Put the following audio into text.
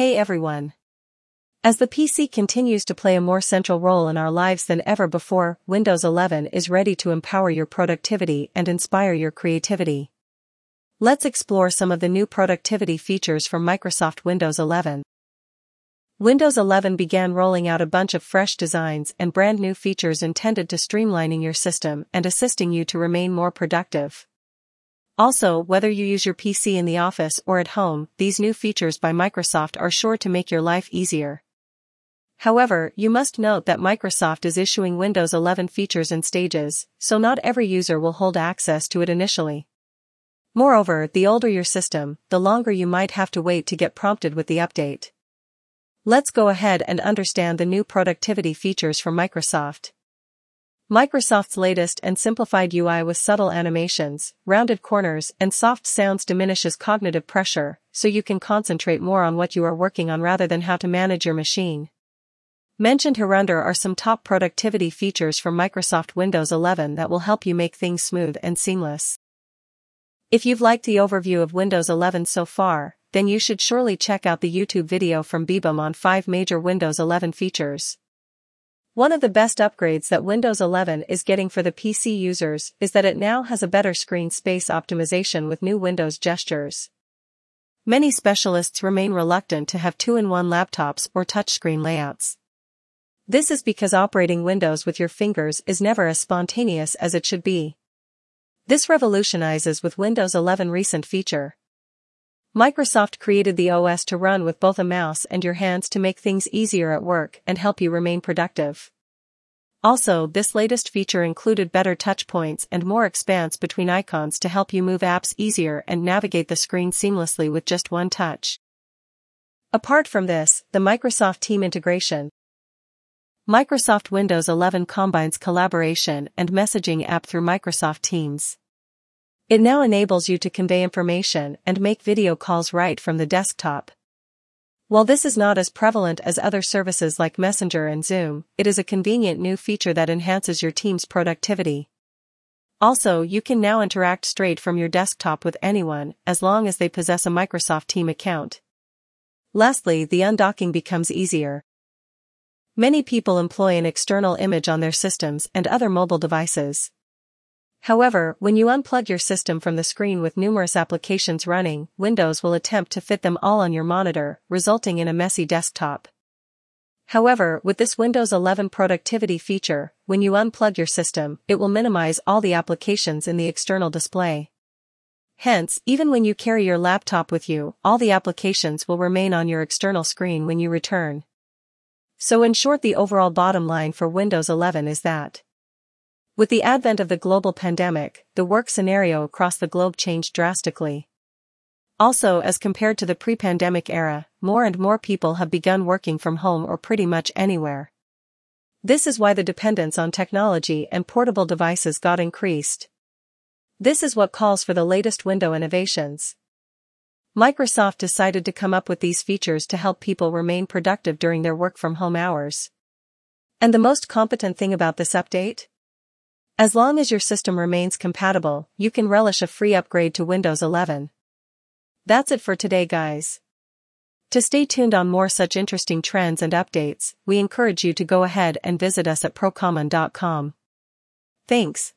Hey everyone. As the PC continues to play a more central role in our lives than ever before, Windows 11 is ready to empower your productivity and inspire your creativity. Let's explore some of the new productivity features from Microsoft Windows 11. Windows 11 began rolling out a bunch of fresh designs and brand new features intended to streamlining your system and assisting you to remain more productive. Also, whether you use your PC in the office or at home, these new features by Microsoft are sure to make your life easier. However, you must note that Microsoft is issuing Windows 11 features in stages, so not every user will hold access to it initially. Moreover, the older your system, the longer you might have to wait to get prompted with the update. Let's go ahead and understand the new productivity features from Microsoft. Microsoft's latest and simplified UI with subtle animations, rounded corners, and soft sounds diminishes cognitive pressure, so you can concentrate more on what you are working on rather than how to manage your machine. Mentioned hereunder are some top productivity features from Microsoft Windows 11 that will help you make things smooth and seamless. If you've liked the overview of Windows 11 so far, then you should surely check out the YouTube video from Beebom on 5 major Windows 11 features. One of the best upgrades that Windows 11 is getting for the PC users is that it now has a better screen space optimization with new Windows gestures. Many specialists remain reluctant to have two-in-one laptops or touchscreen layouts. This is because operating Windows with your fingers is never as spontaneous as it should be. This revolutionizes with Windows 11 recent feature. Microsoft created the OS to run with both a mouse and your hands to make things easier at work and help you remain productive. Also, this latest feature included better touch points and more expanse between icons to help you move apps easier and navigate the screen seamlessly with just one touch. Apart from this, the Microsoft Team integration. Microsoft Windows 11 combines collaboration and messaging app through Microsoft Teams. It now enables you to convey information and make video calls right from the desktop. While this is not as prevalent as other services like Messenger and Zoom, it is a convenient new feature that enhances your team's productivity. Also, you can now interact straight from your desktop with anyone, as long as they possess a Microsoft Team account. Lastly, the undocking becomes easier. Many people employ an external image on their systems and other mobile devices. However, when you unplug your system from the screen with numerous applications running, Windows will attempt to fit them all on your monitor, resulting in a messy desktop. However, with this Windows 11 productivity feature, when you unplug your system, it will minimize all the applications in the external display. Hence, even when you carry your laptop with you, all the applications will remain on your external screen when you return. So in short the overall bottom line for Windows 11 is that with the advent of the global pandemic, the work scenario across the globe changed drastically. Also, as compared to the pre pandemic era, more and more people have begun working from home or pretty much anywhere. This is why the dependence on technology and portable devices got increased. This is what calls for the latest window innovations. Microsoft decided to come up with these features to help people remain productive during their work from home hours. And the most competent thing about this update? As long as your system remains compatible, you can relish a free upgrade to Windows 11. That's it for today guys. To stay tuned on more such interesting trends and updates, we encourage you to go ahead and visit us at procommun.com. Thanks.